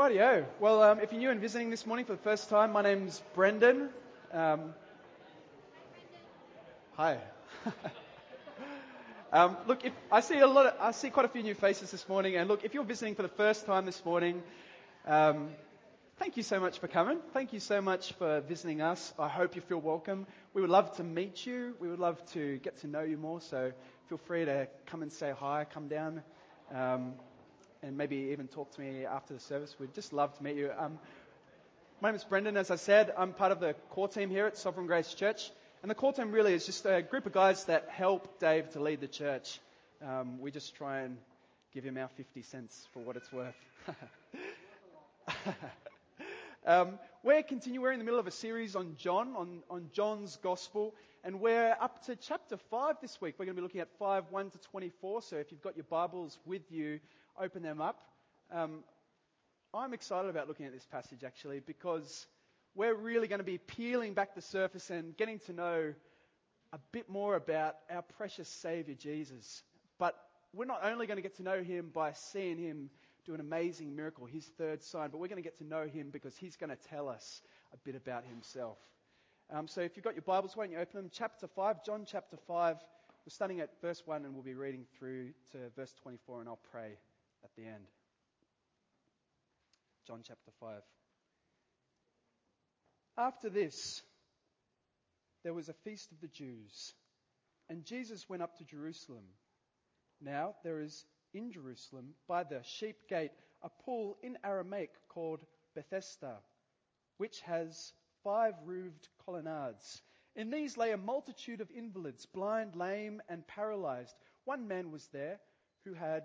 Rightio. Well, um, if you're new and visiting this morning for the first time, my name's Brendan. Um, hi. um, look, if, I see a lot. Of, I see quite a few new faces this morning, and look, if you're visiting for the first time this morning, um, thank you so much for coming. Thank you so much for visiting us. I hope you feel welcome. We would love to meet you. We would love to get to know you more. So feel free to come and say hi. Come down. And maybe even talk to me after the service. We'd just love to meet you. Um, my name is Brendan. As I said, I'm part of the core team here at Sovereign Grace Church. And the core team really is just a group of guys that help Dave to lead the church. Um, we just try and give him our 50 cents for what it's worth. um, we're continuing, we're in the middle of a series on John, on, on John's Gospel. And we're up to chapter 5 this week. We're going to be looking at 5 1 to 24. So if you've got your Bibles with you, open them up. Um, I'm excited about looking at this passage actually because we're really going to be peeling back the surface and getting to know a bit more about our precious Savior Jesus. But we're not only going to get to know him by seeing him do an amazing miracle, his third sign, but we're going to get to know him because he's going to tell us a bit about himself. Um, so if you've got your Bibles, why don't you open them? Chapter 5, John chapter 5. We're starting at verse 1 and we'll be reading through to verse 24 and I'll pray at the end. John chapter 5. After this, there was a feast of the Jews, and Jesus went up to Jerusalem. Now, there is in Jerusalem, by the sheep gate, a pool in Aramaic called Bethesda, which has five roofed colonnades. In these lay a multitude of invalids, blind, lame, and paralyzed. One man was there who had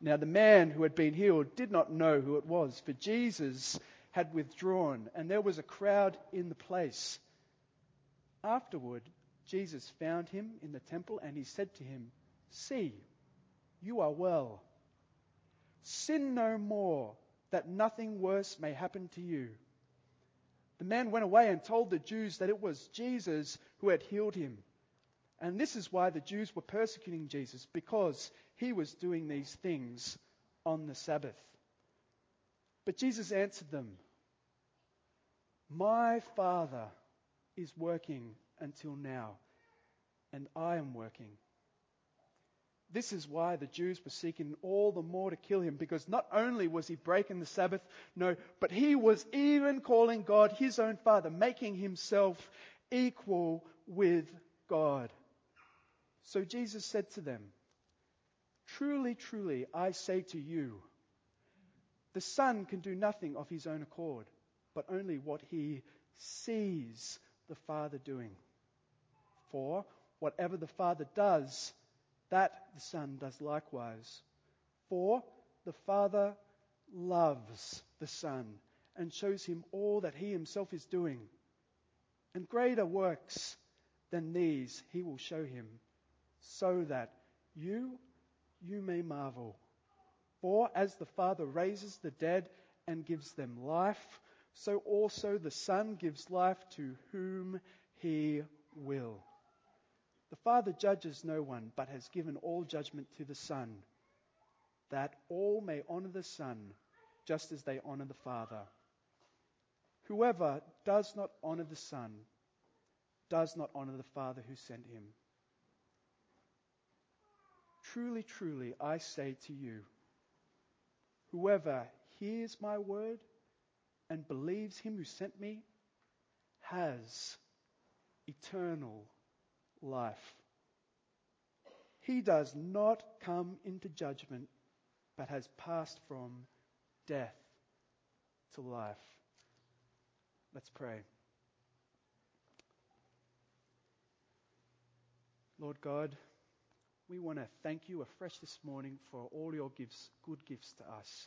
Now, the man who had been healed did not know who it was, for Jesus had withdrawn, and there was a crowd in the place. Afterward, Jesus found him in the temple, and he said to him, See, you are well. Sin no more, that nothing worse may happen to you. The man went away and told the Jews that it was Jesus who had healed him. And this is why the Jews were persecuting Jesus, because he was doing these things on the Sabbath. But Jesus answered them, My Father is working until now, and I am working. This is why the Jews were seeking all the more to kill him, because not only was he breaking the Sabbath, no, but he was even calling God his own Father, making himself equal with God. So Jesus said to them, Truly, truly, I say to you, the Son can do nothing of his own accord, but only what he sees the Father doing. For whatever the Father does, that the Son does likewise. For the Father loves the Son and shows him all that he himself is doing. And greater works than these he will show him, so that you you may marvel. For as the Father raises the dead and gives them life, so also the Son gives life to whom he will. The Father judges no one, but has given all judgment to the Son, that all may honor the Son just as they honor the Father. Whoever does not honor the Son does not honor the Father who sent him. Truly, truly, I say to you, whoever hears my word and believes him who sent me has eternal life. He does not come into judgment, but has passed from death to life. Let's pray. Lord God, we want to thank you afresh this morning for all your gifts, good gifts to us.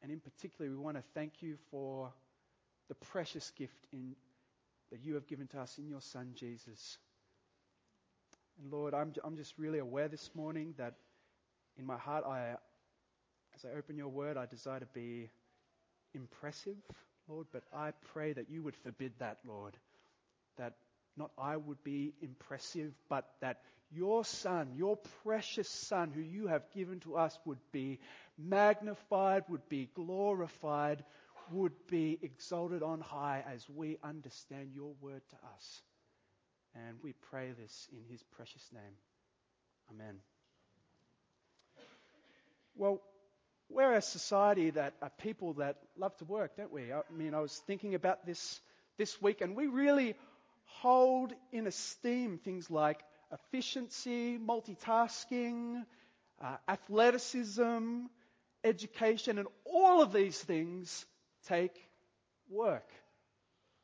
And in particular, we want to thank you for the precious gift in, that you have given to us in your Son, Jesus. And Lord, I'm, I'm just really aware this morning that in my heart, I, as I open your word, I desire to be impressive, Lord, but I pray that you would forbid that, Lord. That not I would be impressive, but that your Son, your precious Son, who you have given to us, would be magnified, would be glorified, would be exalted on high as we understand your word to us. And we pray this in his precious name. Amen. Well, we're a society that are people that love to work, don't we? I mean, I was thinking about this this week, and we really hold in esteem things like efficiency, multitasking, uh, athleticism, education, and all of these things take work,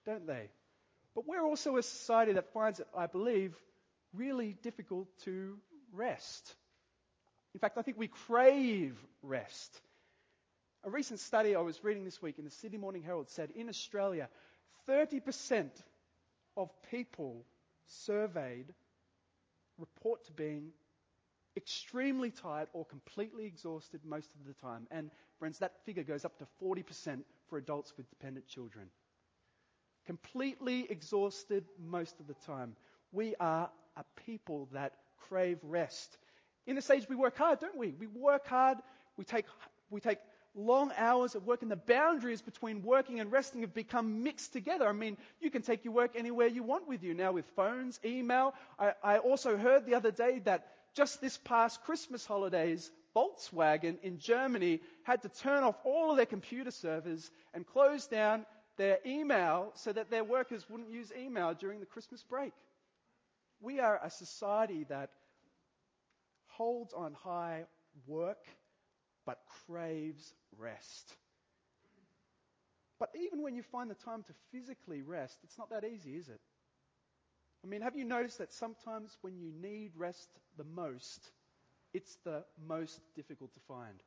don't they? But we're also a society that finds it, I believe, really difficult to rest. In fact, I think we crave rest. A recent study I was reading this week in the Sydney Morning Herald said in Australia, 30% of people surveyed report to being extremely tired or completely exhausted most of the time. And, friends, that figure goes up to 40% for adults with dependent children. Completely exhausted most of the time. We are a people that crave rest. In this age, we work hard, don't we? We work hard. We take, we take long hours of work, and the boundaries between working and resting have become mixed together. I mean, you can take your work anywhere you want with you now with phones, email. I, I also heard the other day that just this past Christmas holidays, Volkswagen in Germany had to turn off all of their computer servers and close down their email so that their workers wouldn't use email during the Christmas break. We are a society that holds on high work but craves rest. But even when you find the time to physically rest, it's not that easy, is it? I mean, have you noticed that sometimes when you need rest the most, it's the most difficult to find?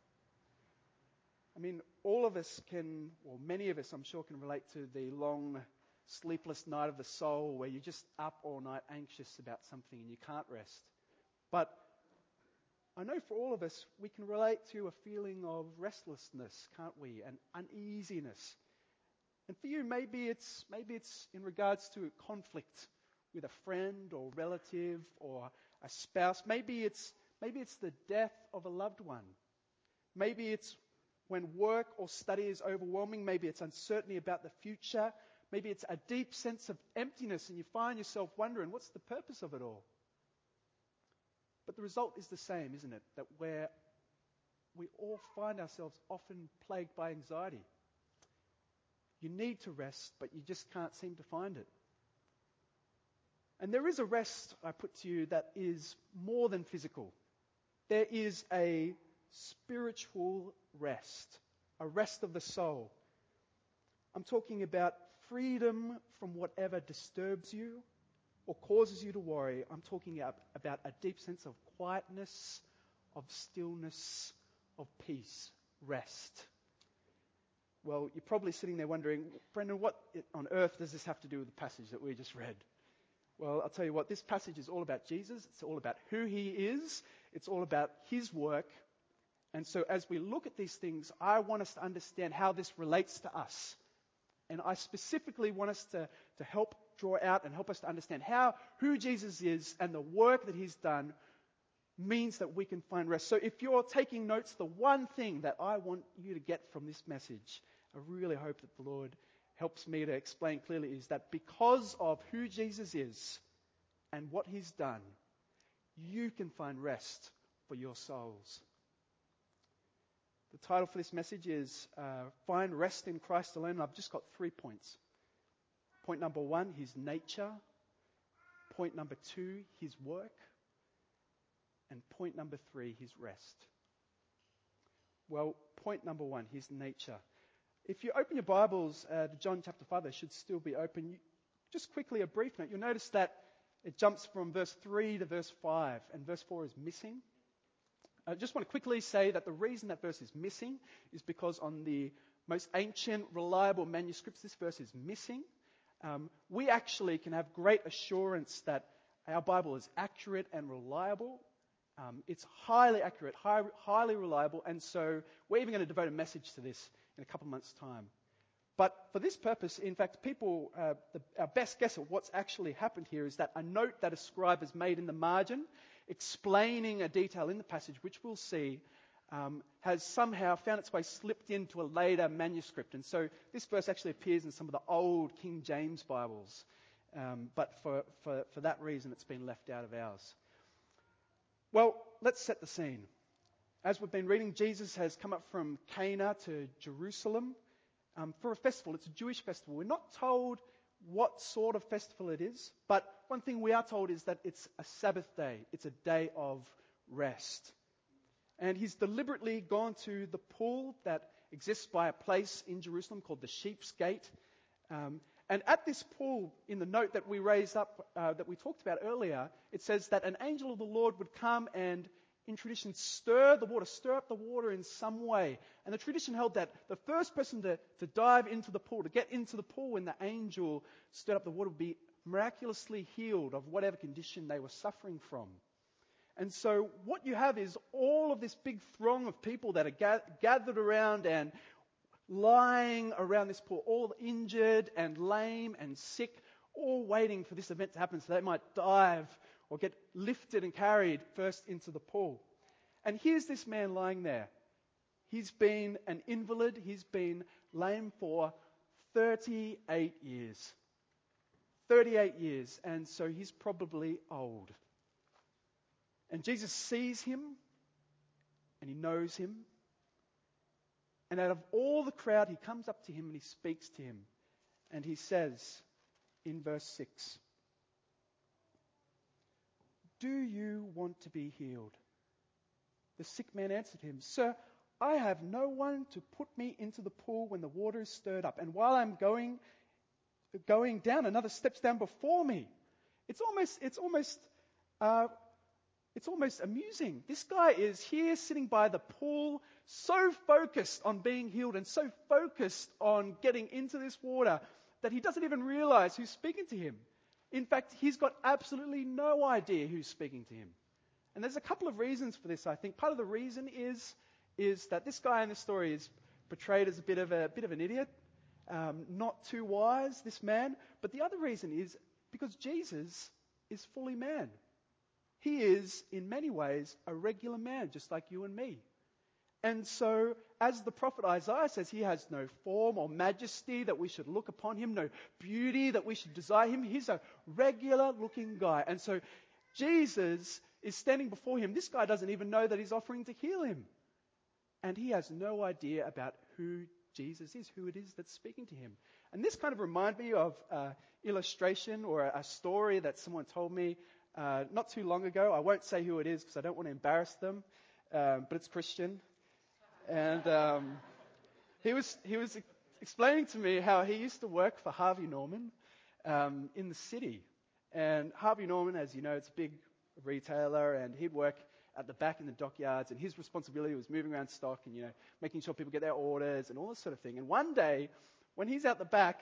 I mean, all of us can, or many of us, I'm sure, can relate to the long, sleepless night of the soul where you're just up all night anxious about something and you can't rest. But I know for all of us, we can relate to a feeling of restlessness, can't we? And uneasiness. And for you, maybe it's, maybe it's in regards to conflict with a friend or relative or a spouse. Maybe it's, maybe it's the death of a loved one. Maybe it's when work or study is overwhelming. Maybe it's uncertainty about the future. Maybe it's a deep sense of emptiness and you find yourself wondering, what's the purpose of it all? The result is the same, isn't it? That where we all find ourselves often plagued by anxiety. You need to rest, but you just can't seem to find it. And there is a rest, I put to you, that is more than physical. There is a spiritual rest, a rest of the soul. I'm talking about freedom from whatever disturbs you or causes you to worry. I'm talking about a deep sense of quietness, of stillness, of peace, rest. Well, you're probably sitting there wondering, Brendan, what on earth does this have to do with the passage that we just read? Well, I'll tell you what, this passage is all about Jesus. It's all about who he is. It's all about his work. And so as we look at these things, I want us to understand how this relates to us. And I specifically want us to, to help draw out and help us to understand how, who Jesus is and the work that he's done means that we can find rest. So if you're taking notes, the one thing that I want you to get from this message, I really hope that the Lord helps me to explain clearly is that because of who Jesus is and what he's done, you can find rest for your souls. The title for this message is uh, Find Rest in Christ Alone. I've just got three points. Point number one, his nature. Point number two, his work. And point number three, his rest. Well, point number one, his nature. If you open your Bibles uh, to John chapter 5, they should still be open. Just quickly, a brief note. You'll notice that it jumps from verse 3 to verse 5, and verse 4 is missing. I just want to quickly say that the reason that verse is missing is because on the most ancient, reliable manuscripts, this verse is missing. Um, we actually can have great assurance that our Bible is accurate and reliable. Um, it's highly accurate, high, highly reliable, and so we're even going to devote a message to this in a couple of months' time. But for this purpose, in fact, people, uh, the, our best guess at what's actually happened here is that a note that a scribe has made in the margin, explaining a detail in the passage, which we'll see, um, has somehow found its way slipped into a later manuscript. And so this verse actually appears in some of the old King James Bibles. Um, but for, for, for that reason, it's been left out of ours. Well, let's set the scene. As we've been reading, Jesus has come up from Cana to Jerusalem um, for a festival. It's a Jewish festival. We're not told what sort of festival it is, but one thing we are told is that it's a Sabbath day, it's a day of rest. And he's deliberately gone to the pool that exists by a place in Jerusalem called the Sheep's Gate. Um, and at this pool, in the note that we raised up, uh, that we talked about earlier, it says that an angel of the Lord would come and in tradition, stir the water, stir up the water in some way. And the tradition held that the first person to, to dive into the pool, to get into the pool when the angel stirred up the water, would be miraculously healed of whatever condition they were suffering from. And so, what you have is all of this big throng of people that are gathered around and lying around this pool, all injured and lame and sick, all waiting for this event to happen so they might dive or get lifted and carried first into the pool. And here's this man lying there. He's been an invalid, he's been lame for 38 years. 38 years, and so he's probably old. And Jesus sees him, and he knows him. And out of all the crowd, he comes up to him and he speaks to him. And he says in verse 6 do you want to be healed? The sick man answered him, Sir, I have no one to put me into the pool when the water is stirred up. And while I'm going, going down, another steps down before me. It's almost, it's almost, uh, it's almost amusing. This guy is here sitting by the pool, so focused on being healed and so focused on getting into this water that he doesn't even realize who's speaking to him. In fact, he's got absolutely no idea who's speaking to him. And there's a couple of reasons for this, I think. Part of the reason is, is that this guy in the story is portrayed as a bit of, a, bit of an idiot, um, not too wise, this man. But the other reason is because Jesus is fully man. He is, in many ways, a regular man, just like you and me. And so, as the prophet Isaiah says, he has no form or majesty that we should look upon him, no beauty that we should desire him. He's a regular looking guy. And so, Jesus is standing before him. This guy doesn't even know that he's offering to heal him. And he has no idea about who Jesus is, who it is that's speaking to him. And this kind of reminds me of an illustration or a story that someone told me uh, not too long ago. I won't say who it is because I don't want to embarrass them, um, but it's Christian. And um, he, was, he was explaining to me how he used to work for Harvey Norman um, in the city. And Harvey Norman, as you know, it's a big retailer, and he'd work at the back in the dockyards, and his responsibility was moving around stock and, you know, making sure people get their orders and all this sort of thing. And one day, when he's out the back,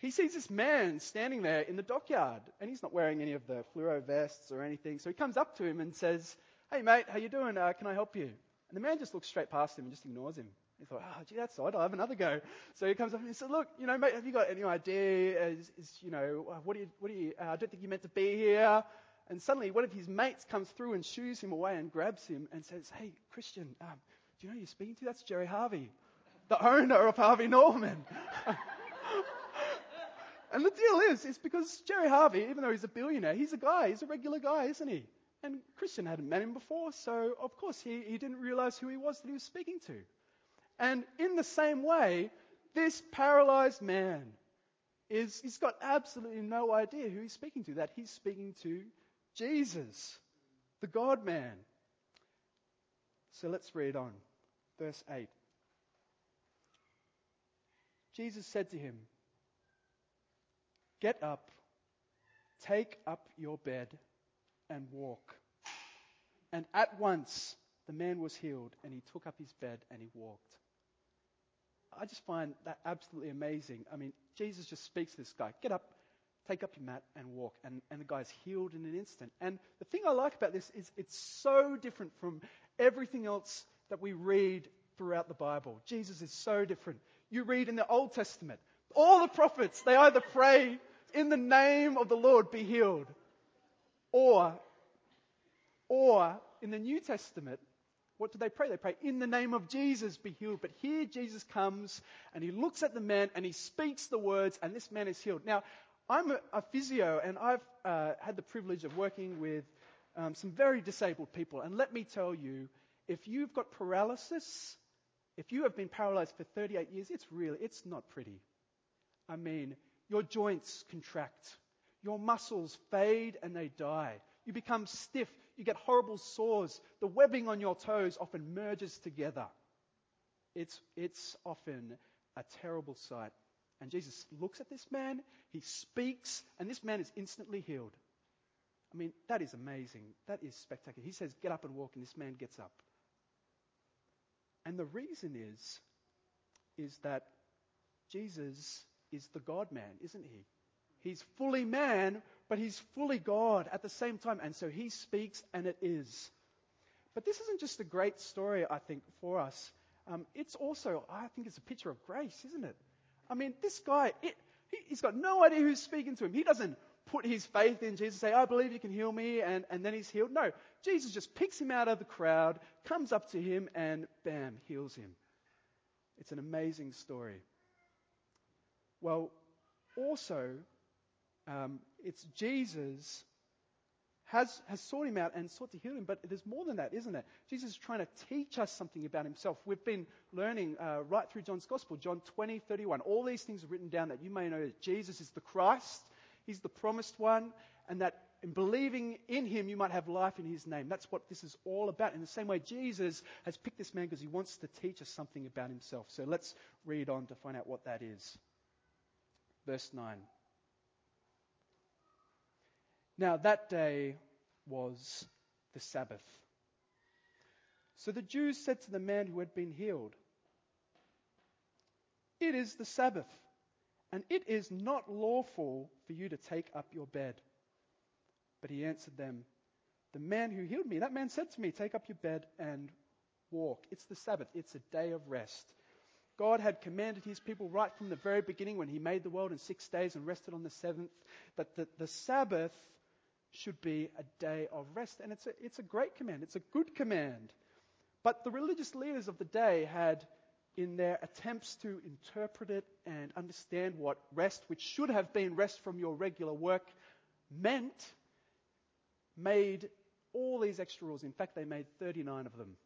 he sees this man standing there in the dockyard, and he's not wearing any of the fluoro vests or anything. So he comes up to him and says, "Hey mate, how you doing? Uh, can I help you?" And the man just looks straight past him and just ignores him. He thought, oh, gee, that's odd. I'll have another go. So he comes up and he says, look, you know, mate, have you got any idea? Is, is you know, what do you, what do you, uh, I don't think you're meant to be here. And suddenly one of his mates comes through and shoos him away and grabs him and says, hey, Christian, um, do you know who you're speaking to? That's Gerry Harvey, the owner of Harvey Norman. and the deal is, it's because Gerry Harvey, even though he's a billionaire, he's a guy, he's a regular guy, isn't he? And Christian hadn't met him before, so of course he, he didn't realize who he was that he was speaking to. And in the same way, this paralyzed man is, he's got absolutely no idea who he's speaking to, that he's speaking to Jesus, the God man. So let's read on. Verse 8. Jesus said to him, Get up, take up your bed, and walk. And at once the man was healed, and he took up his bed and he walked. I just find that absolutely amazing. I mean, Jesus just speaks to this guy get up, take up your mat, and walk. And, and the guy's healed in an instant. And the thing I like about this is it's so different from everything else that we read throughout the Bible. Jesus is so different. You read in the Old Testament, all the prophets, they either pray in the name of the Lord be healed, or, or in the New Testament, what do they pray? They pray, in the name of Jesus, be healed. But here Jesus comes and he looks at the man and he speaks the words, and this man is healed. Now, I'm a, a physio and I've uh, had the privilege of working with um, some very disabled people. And let me tell you, if you've got paralysis, if you have been paralyzed for 38 years, it's really, it's not pretty. I mean, your joints contract, your muscles fade and they die. You become stiff. You get horrible sores. The webbing on your toes often merges together. It's, it's often a terrible sight. And Jesus looks at this man, he speaks, and this man is instantly healed. I mean, that is amazing. That is spectacular. He says, Get up and walk, and this man gets up. And the reason is, is that Jesus is the God man, isn't he? He's fully man, but he's fully God at the same time. And so he speaks, and it is. But this isn't just a great story, I think, for us. Um, it's also, I think it's a picture of grace, isn't it? I mean, this guy, it, he, he's got no idea who's speaking to him. He doesn't put his faith in Jesus, and say, I believe you can heal me, and, and then he's healed. No, Jesus just picks him out of the crowd, comes up to him, and bam, heals him. It's an amazing story. Well, also, um, it's Jesus has, has sought him out and sought to heal him, but there's more than that, isn't it? Jesus is trying to teach us something about himself. We've been learning uh, right through John's Gospel, John 20, 31. All these things are written down that you may know that Jesus is the Christ, he's the promised one, and that in believing in him, you might have life in his name. That's what this is all about. In the same way, Jesus has picked this man because he wants to teach us something about himself. So let's read on to find out what that is. Verse 9. Now, that day was the Sabbath. So the Jews said to the man who had been healed, It is the Sabbath, and it is not lawful for you to take up your bed. But he answered them, The man who healed me, that man said to me, Take up your bed and walk. It's the Sabbath, it's a day of rest. God had commanded his people right from the very beginning when he made the world in six days and rested on the seventh that the, the Sabbath should be a day of rest. And it's a, it's a great command, it's a good command. But the religious leaders of the day had, in their attempts to interpret it and understand what rest, which should have been rest from your regular work, meant, made all these extra rules. In fact, they made 39 of them.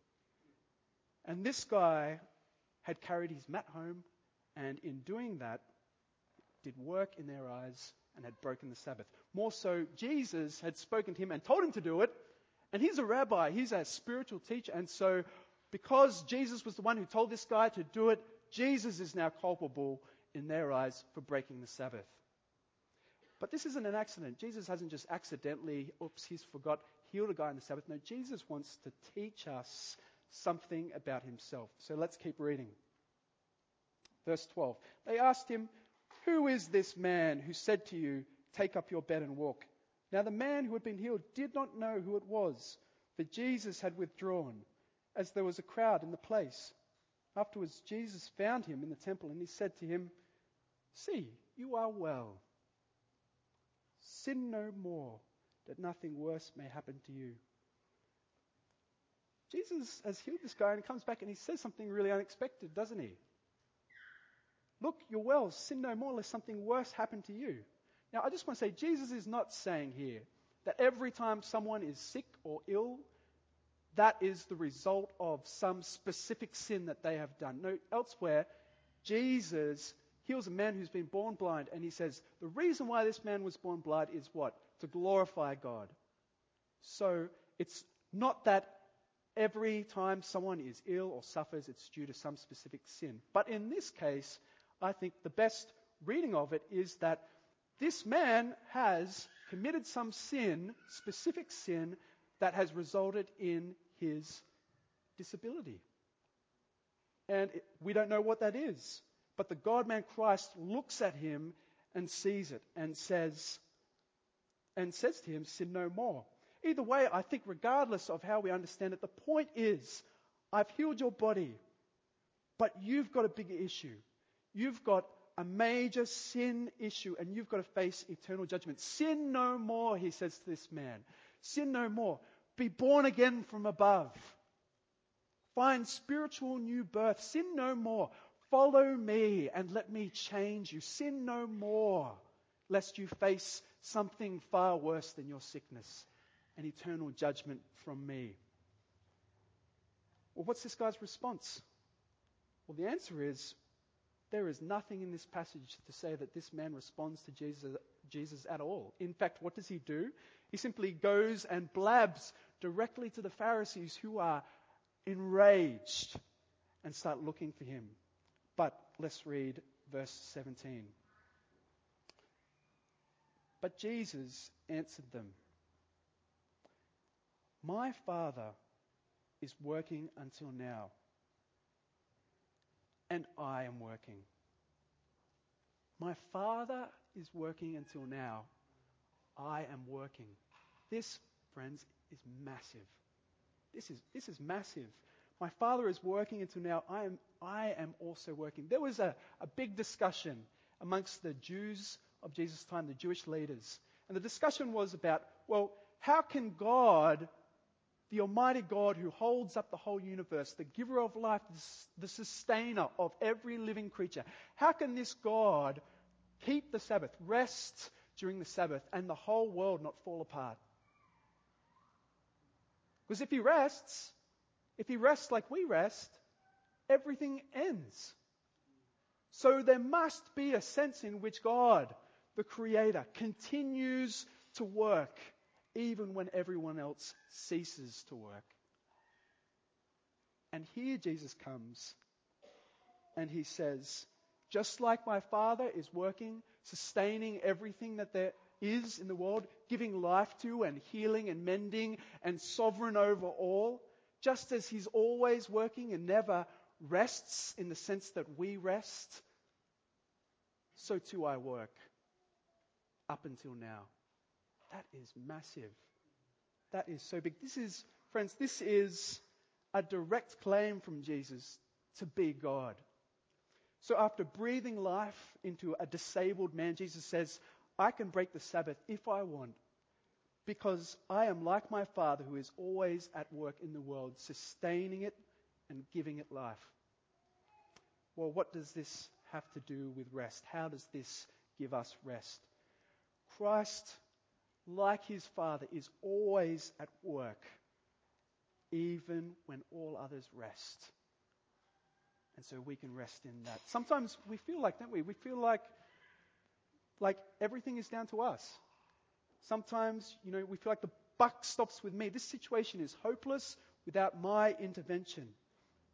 And this guy had carried his mat home, and in doing that, did work in their eyes and had broken the Sabbath. More so, Jesus had spoken to him and told him to do it. And he's a rabbi, he's a spiritual teacher. And so, because Jesus was the one who told this guy to do it, Jesus is now culpable in their eyes for breaking the Sabbath. But this isn't an accident. Jesus hasn't just accidentally, oops, he's forgot, healed a guy on the Sabbath. No, Jesus wants to teach us something about himself. So let's keep reading. Verse 12. They asked him, who is this man who said to you, Take up your bed and walk? Now the man who had been healed did not know who it was, for Jesus had withdrawn, as there was a crowd in the place. Afterwards, Jesus found him in the temple, and he said to him, See, you are well. Sin no more, that nothing worse may happen to you. Jesus has healed this guy, and he comes back and he says something really unexpected, doesn't he? Look, you're well, sin no more, lest something worse happen to you. Now, I just want to say, Jesus is not saying here that every time someone is sick or ill, that is the result of some specific sin that they have done. No, elsewhere, Jesus heals a man who's been born blind, and he says, The reason why this man was born blind is what? To glorify God. So it's not that every time someone is ill or suffers, it's due to some specific sin. But in this case, I think the best reading of it is that this man has committed some sin, specific sin, that has resulted in his disability. And it, we don't know what that is. But the God man Christ looks at him and sees it and says, and says to him, Sin no more. Either way, I think, regardless of how we understand it, the point is, I've healed your body, but you've got a bigger issue. You've got a major sin issue, and you've got to face eternal judgment. Sin no more, he says to this man. Sin no more. Be born again from above. Find spiritual new birth. Sin no more. Follow me and let me change you. Sin no more, lest you face something far worse than your sickness and eternal judgment from me. Well, what's this guy's response? Well, the answer is there is nothing in this passage to say that this man responds to Jesus, Jesus at all. In fact, what does he do? He simply goes and blabs directly to the Pharisees who are enraged and start looking for him. But let's read verse 17. But Jesus answered them My Father is working until now, and I am working. My Father is working until now. I am working. This, friends, is massive. This is, this is massive. My father is working until now. I am, I am also working. There was a, a big discussion amongst the Jews of Jesus' time, the Jewish leaders. And the discussion was about, well, how can God, the Almighty God who holds up the whole universe, the giver of life, the sustainer of every living creature, how can this God keep the Sabbath, rest during the Sabbath, and the whole world not fall apart? Because if he rests, if he rests like we rest, everything ends. So there must be a sense in which God, the Creator, continues to work even when everyone else ceases to work. And here Jesus comes and he says, just like my Father is working, sustaining everything that there is in the world, giving life to and healing and mending and sovereign over all, just as He's always working and never rests in the sense that we rest, so too I work up until now. That is massive. That is so big. This is, friends, this is a direct claim from Jesus to be God. So after breathing life into a disabled man, Jesus says, I can break the Sabbath if I want because I am like my Father who is always at work in the world, sustaining it and giving it life. Well, what does this have to do with rest? How does this give us rest? Christ, like his Father, is always at work, even when all others rest. And so we can rest in that. Sometimes we feel like, don't we? We feel like, like everything is down to us. Sometimes, you know, we feel like the buck stops with me. This situation is hopeless without my intervention.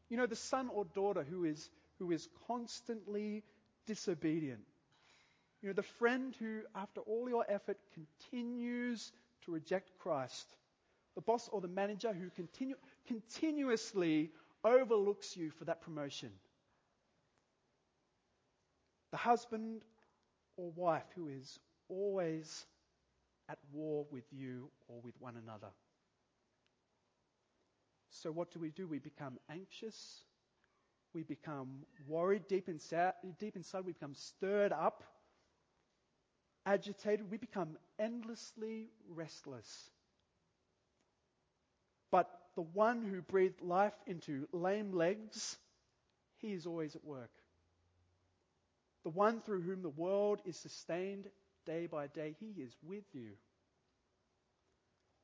You know, the son or daughter who is, who is constantly disobedient. You know, the friend who, after all your effort, continues to reject Christ. The boss or the manager who continue, continuously overlooks you for that promotion. The husband or wife who is always at war with you or with one another. So, what do we do? We become anxious. We become worried deep inside, deep inside. We become stirred up, agitated. We become endlessly restless. But the one who breathed life into lame legs, he is always at work. The one through whom the world is sustained day by day. He is with you.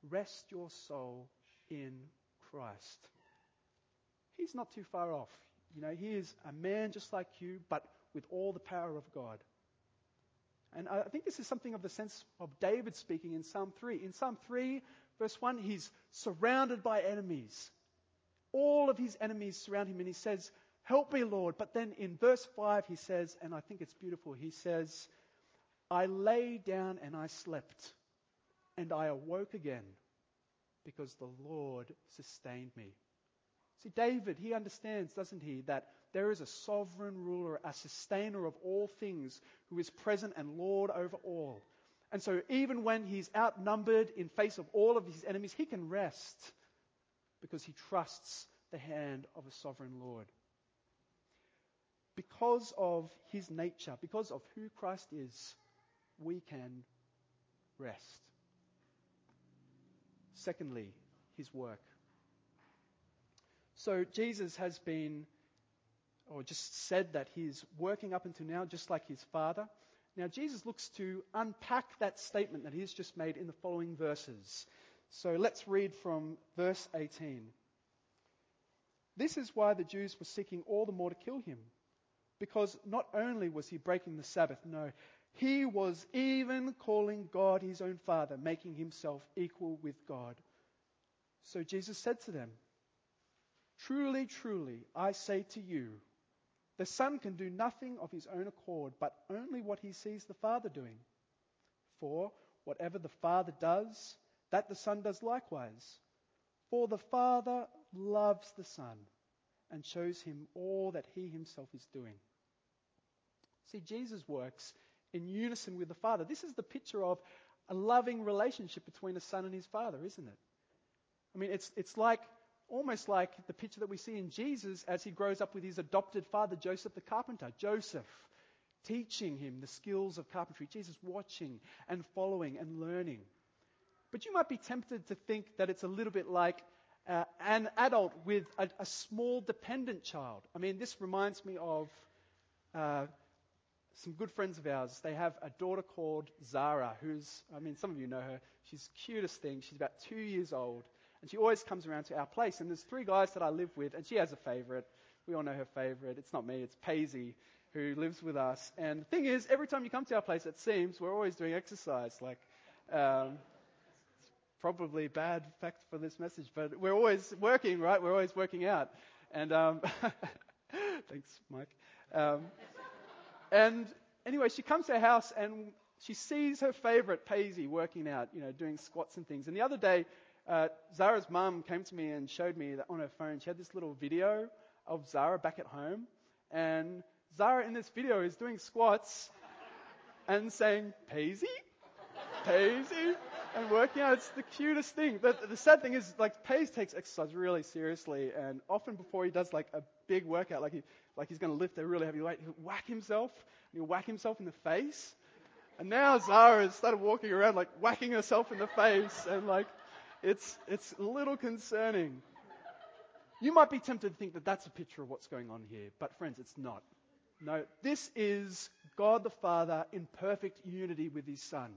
Rest your soul in Christ. He's not too far off. You know, he is a man just like you, but with all the power of God. And I think this is something of the sense of David speaking in Psalm 3. In Psalm 3, verse 1, he's surrounded by enemies. All of his enemies surround him, and he says, Help me, Lord. But then in verse 5, he says, and I think it's beautiful, he says, I lay down and I slept, and I awoke again because the Lord sustained me. See, David, he understands, doesn't he, that there is a sovereign ruler, a sustainer of all things, who is present and Lord over all. And so, even when he's outnumbered in face of all of his enemies, he can rest because he trusts the hand of a sovereign Lord. Because of his nature, because of who Christ is, we can rest. Secondly, his work. So Jesus has been, or just said that he's working up until now just like his Father. Now, Jesus looks to unpack that statement that he's just made in the following verses. So let's read from verse 18. This is why the Jews were seeking all the more to kill him. Because not only was he breaking the Sabbath, no, he was even calling God his own Father, making himself equal with God. So Jesus said to them, Truly, truly, I say to you, the Son can do nothing of his own accord, but only what he sees the Father doing. For whatever the Father does, that the Son does likewise. For the Father loves the Son and shows him all that he himself is doing. See, Jesus works in unison with the Father. This is the picture of a loving relationship between a son and his father, isn't it? I mean, it's, it's like almost like the picture that we see in Jesus as he grows up with his adopted father, Joseph the carpenter. Joseph teaching him the skills of carpentry, Jesus watching and following and learning. But you might be tempted to think that it's a little bit like uh, an adult with a, a, small dependent child. I mean, this reminds me of uh, some good friends of ours. They have a daughter called Zara, who's, I mean, some of you know her. She's the cutest thing. She's about two years old. And she always comes around to our place. And there's three guys that I live with, and she has a favorite. We all know her favorite. It's not me, it's Paisy, who lives with us. And the thing is, every time you come to our place, it seems we're always doing exercise. Like, um, it's probably bad fact for this message, but we're always working, right? We're always working out. And um, thanks, Mike. Um, and anyway, she comes to our house and she sees her favorite Paisy working out, you know, doing squats and things. And the other day, uh, Zara's mum came to me and showed me that on her phone she had this little video of Zara back at home. And Zara in this video is doing squats and saying, Paisy? Paisy? And working out. It's the cutest thing. The, the sad thing is, like, Pace takes exercise really seriously. And often before he does, like, a big workout, like, he, like he's going to lift a really heavy weight, he'll whack himself. And he'll whack himself in the face. And now Zara has started walking around, like, whacking herself in the face. And, like, it's, it's a little concerning. You might be tempted to think that that's a picture of what's going on here, but friends, it's not. No, this is God the Father in perfect unity with His Son.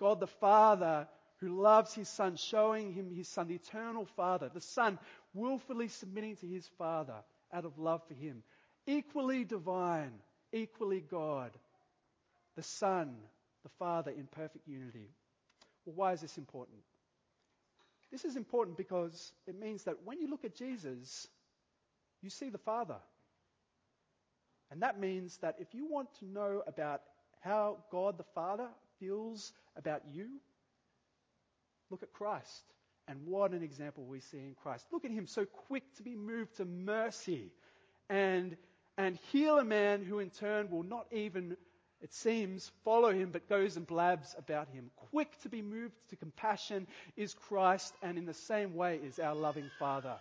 God the Father who loves His Son, showing Him His Son, the eternal Father. The Son willfully submitting to His Father out of love for Him. Equally divine, equally God. The Son, the Father in perfect unity. Well, why is this important? This is important because it means that when you look at Jesus, you see the Father. And that means that if you want to know about how God the Father feels about you, look at Christ. And what an example we see in Christ. Look at him so quick to be moved to mercy and, and heal a man who in turn will not even it seems, follow him but goes and blabs about him. Quick to be moved to compassion is Christ, and in the same way is our loving Father.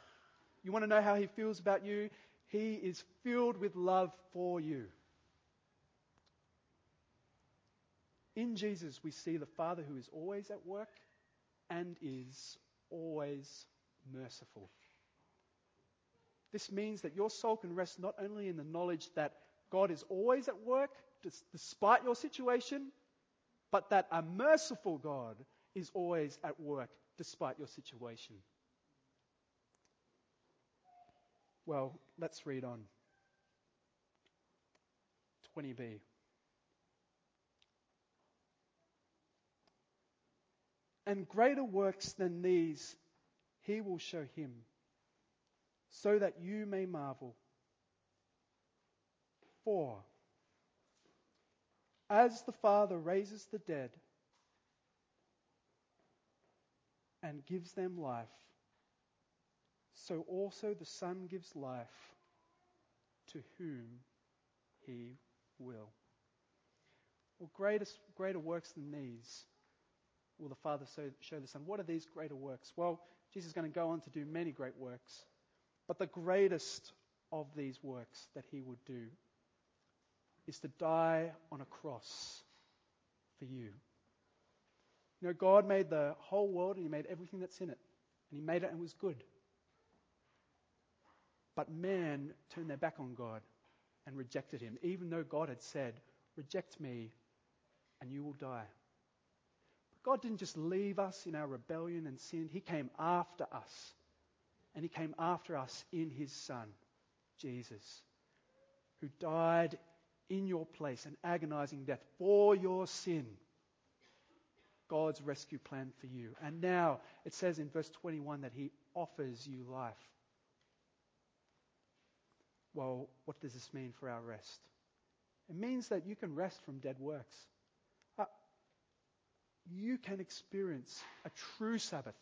You want to know how he feels about you? He is filled with love for you. In Jesus, we see the Father who is always at work and is always merciful. This means that your soul can rest not only in the knowledge that God is always at work, despite your situation, but that a merciful God is always at work despite your situation. Well, let's read on. 20b. And greater works than these he will show him, so that you may marvel. For as the Father raises the dead and gives them life, so also the Son gives life to whom he will. Well, greatest, greater works than these will the Father show the Son. What are these greater works? Well, Jesus is going to go on to do many great works. But the greatest of these works that he would do is to die on a cross for you. You know, God made the whole world and He made everything that's in it. And He made it and it was good. But man turned their back on God and rejected Him, even though God had said, Reject me and you will die. But God didn't just leave us in our rebellion and sin, He came after us. And He came after us in His Son, Jesus, who died in your place, an agonizing death for your sin. God's rescue plan for you. And now it says in verse 21 that he offers you life. Well, what does this mean for our rest? It means that you can rest from dead works. Uh, you can experience a true Sabbath,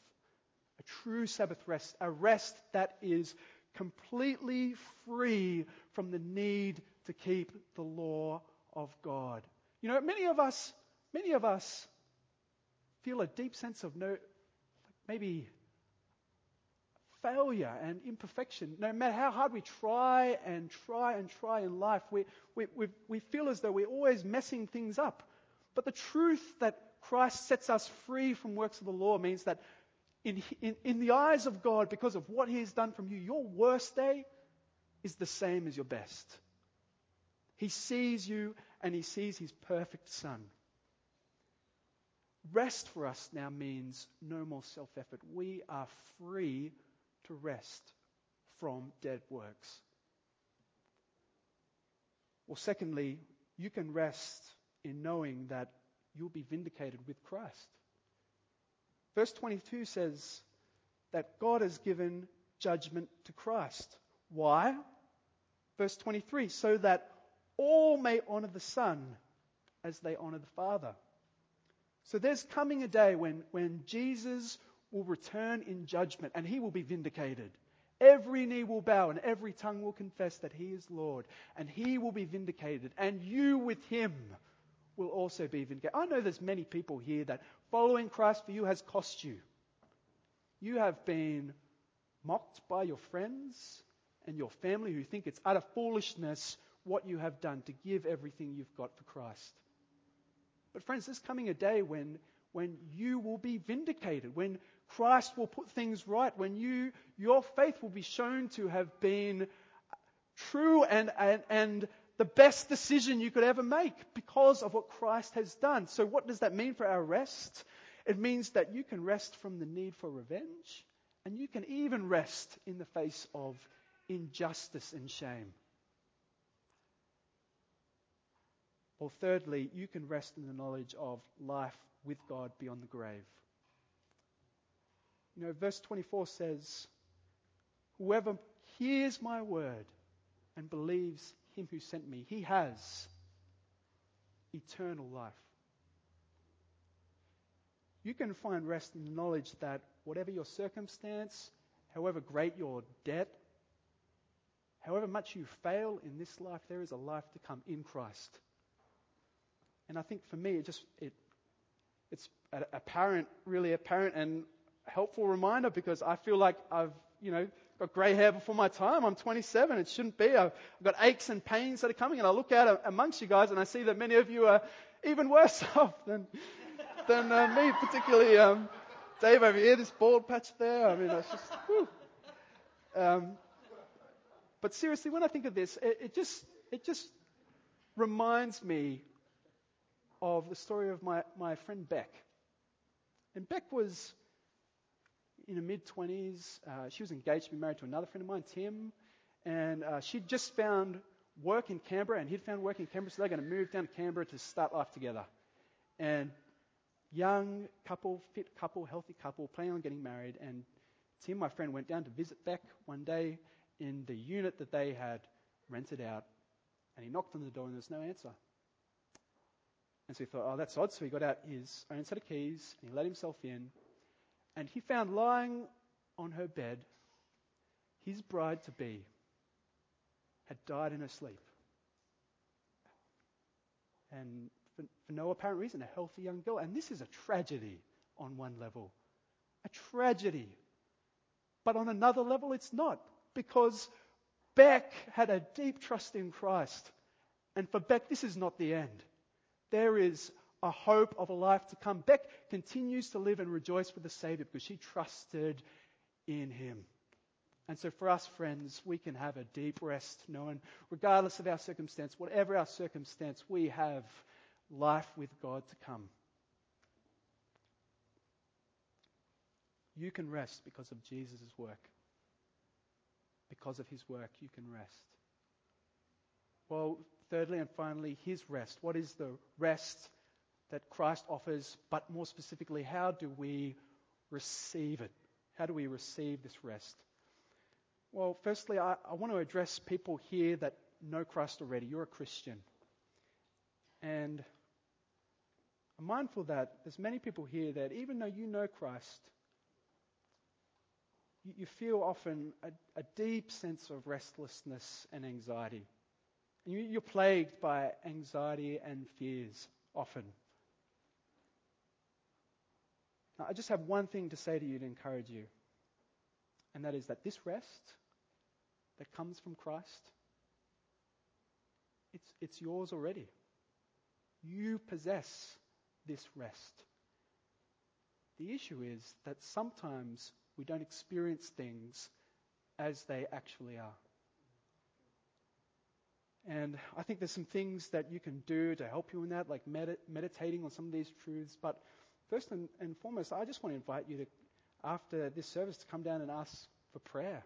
a true Sabbath rest, a rest that is completely free from the need to keep the law of God. You know, many of us, many of us feel a deep sense of no, maybe failure and imperfection. No matter how hard we try and try and try in life, we, we, we, we feel as though we're always messing things up. But the truth that Christ sets us free from works of the law means that in, in, in the eyes of God, because of what He has done from you, your worst day is the same as your best. He sees you and he sees his perfect son. Rest for us now means no more self effort. We are free to rest from dead works. Well, secondly, you can rest in knowing that you'll be vindicated with Christ. Verse 22 says that God has given judgment to Christ. Why? Verse 23 so that all may honor the Son as they honor the Father. So there's coming a day when, when Jesus will return in judgment and he will be vindicated. Every knee will bow and every tongue will confess that he is Lord and he will be vindicated and you with him will also be vindicated. I know there's many people here that following Christ for you has cost you. You have been mocked by your friends and your family who think it's utter foolishness what you have done to give everything you've got for Christ. But, friends, there's coming a day when, when you will be vindicated, when Christ will put things right, when you, your faith will be shown to have been true and, and, and the best decision you could ever make because of what Christ has done. So, what does that mean for our rest? It means that you can rest from the need for revenge, and you can even rest in the face of injustice and shame. Or thirdly, you can rest in the knowledge of life with God beyond the grave. You know, verse 24 says, Whoever hears my word and believes him who sent me, he has eternal life. You can find rest in the knowledge that whatever your circumstance, however great your debt, however much you fail in this life, there is a life to come in Christ. And I think for me, it just it it's apparent, really apparent and helpful reminder because I feel like I've you know got grey hair before my time. I'm 27. It shouldn't be. I've got aches and pains that are coming, and I look out amongst you guys and I see that many of you are even worse off than than uh, me, particularly um, Dave over here, this bald patch there. I mean, it's just. Whew. Um, but seriously, when I think of this, it, it just it just reminds me of the story of my, my friend Beck. And Beck was in her mid 20s. Uh, she was engaged to be married to another friend of mine, Tim. and uh, she'd just found work in Canberra, and he'd found work in Canberra, so they're going to move down to Canberra to start life together. And young couple, fit couple, healthy couple, planning on getting married, and Tim, my friend, went down to visit Beck one day in the unit that they had rented out, and he knocked on the door and there's no answer. And so he thought, oh, that's odd. So he got out his own set of keys and he let himself in, and he found lying on her bed his bride to be had died in her sleep. And for, for, no apparent reason, a healthy young girl. And this is a tragedy on one level. A tragedy. But on another level, it's not. Because Beck had a deep trust in Christ. And for Beck, this is not the end. There is a hope of a life to come. Beck continues to live and rejoice with the Savior because she trusted in him. And so for us, friends, we can have a deep rest knowing, regardless of our circumstance, whatever our circumstance, we have life with God to come. You can rest because of Jesus' work. Because of his work, you can rest. Well, thirdly and finally, his rest. What is the rest that Christ offers? But more specifically, how do we receive it? How do we receive this rest? Well, firstly, I, I want to address people here that know Christ already. You're a Christian. And I'm mindful that there's many people here that even though you know Christ, you, you feel often a, a, deep sense of restlessness and anxiety. You're plagued by anxiety and fears often. Now, I just have one thing to say to you to encourage you, and that is that this rest that comes from Christ, it's, it's yours already. You possess this rest. The issue is that sometimes we don't experience things as they actually are. And I think there's some things that you can do to help you in that, like med- meditating on some of these truths. But first and, and foremost, I just want to invite you to, after this service, to come down and ask for prayer.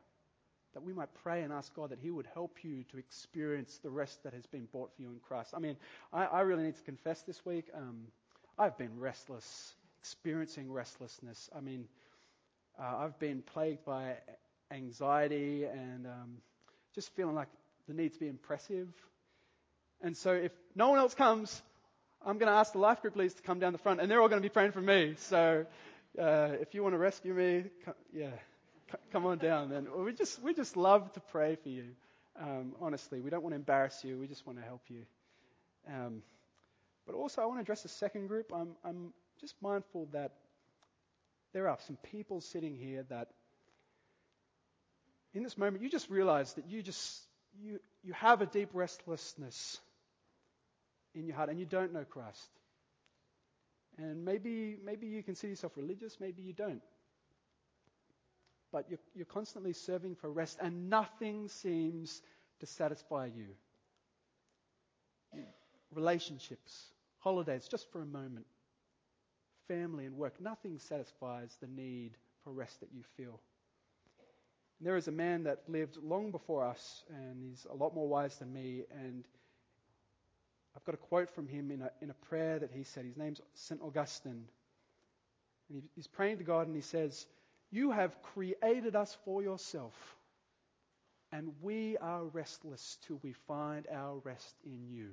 That we might pray and ask God that He would help you to experience the rest that has been bought for you in Christ. I mean, I, I really need to confess this week, um, I've been restless, experiencing restlessness. I mean, uh, I've been plagued by anxiety and um, just feeling like the need to be impressive. And so if no one else comes, I'm going to ask the life group leaders to come down the front, and they're all going to be praying for me. So uh, if you want to rescue me, come, yeah, come on down. And we just we just love to pray for you. Um, honestly, we don't want to embarrass you. We just want to help you. Um, but also, I want to address the second group. I'm, I'm just mindful that there are some people sitting here that, in this moment, you just realize that you just you, you have a deep restlessness in your heart and you don't know Christ. And maybe, maybe you consider yourself religious, maybe you don't. But you're, you're constantly serving for rest and nothing seems to satisfy you. Relationships, holidays, just for a moment, family and work, nothing satisfies the need for rest that you feel. And there is a man that lived long before us, and he's a lot more wise than me. And I've got a quote from him in a, in a prayer that he said. His name's St. Augustine. And he, he's praying to God, and he says, You have created us for yourself, and we are restless till we find our rest in you.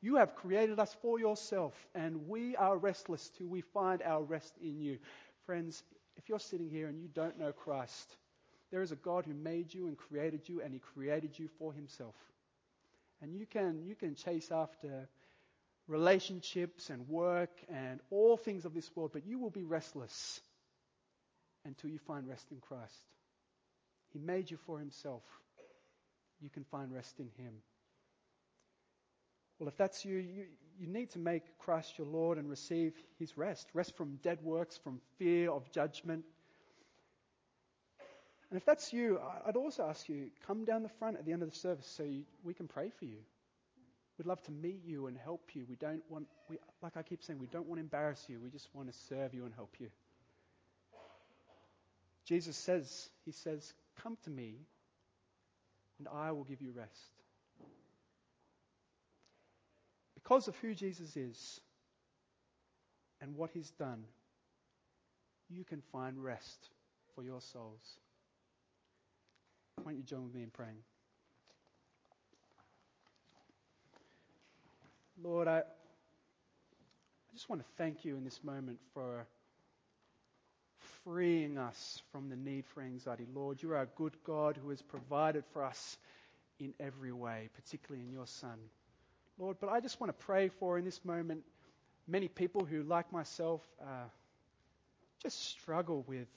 You have created us for yourself, and we are restless till we find our rest in you. Friends, if you're sitting here and you don't know Christ, there is a God who made you and created you, and He created you for Himself. And you can, you can chase after relationships and work and all things of this world, but you will be restless until you find rest in Christ. He made you for Himself. You can find rest in Him. Well, if that's you, you, you need to make Christ your Lord and receive his rest. Rest from dead works, from fear of judgment. And if that's you, I'd also ask you, come down the front at the end of the service so you, we can pray for you. We'd love to meet you and help you. We don't want, we, like I keep saying, we don't want to embarrass you. We just want to serve you and help you. Jesus says, He says, Come to me, and I will give you rest. Because of who Jesus is and what he's done, you can find rest for your souls. Why don't you join with me in praying? Lord, I, I just want to thank you in this moment for freeing us from the need for anxiety. Lord, you are a good God who has provided for us in every way, particularly in your Son. Lord, but I just want to pray for in this moment many people who, like myself, uh, just struggle with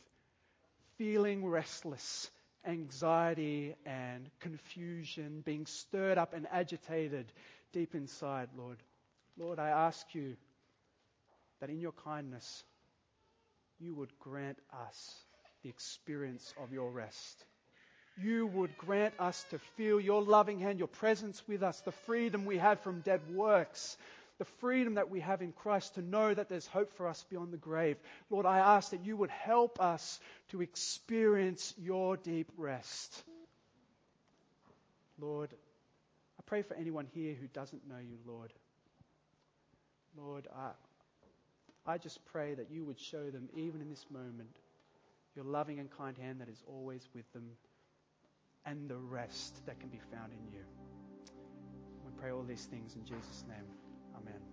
feeling restless, anxiety, and confusion, being stirred up and agitated deep inside, Lord. Lord, I ask you that in your kindness, you would grant us the experience of your rest. You would grant us to feel your loving hand, your presence with us, the freedom we have from dead works, the freedom that we have in Christ to know that there's hope for us beyond the grave. Lord, I ask that you would help us to experience your deep rest. Lord, I pray for anyone here who doesn't know you, Lord. Lord, I, I just pray that you would show them, even in this moment, your loving and kind hand that is always with them and the rest that can be found in you. We pray all these things in Jesus' name. Amen.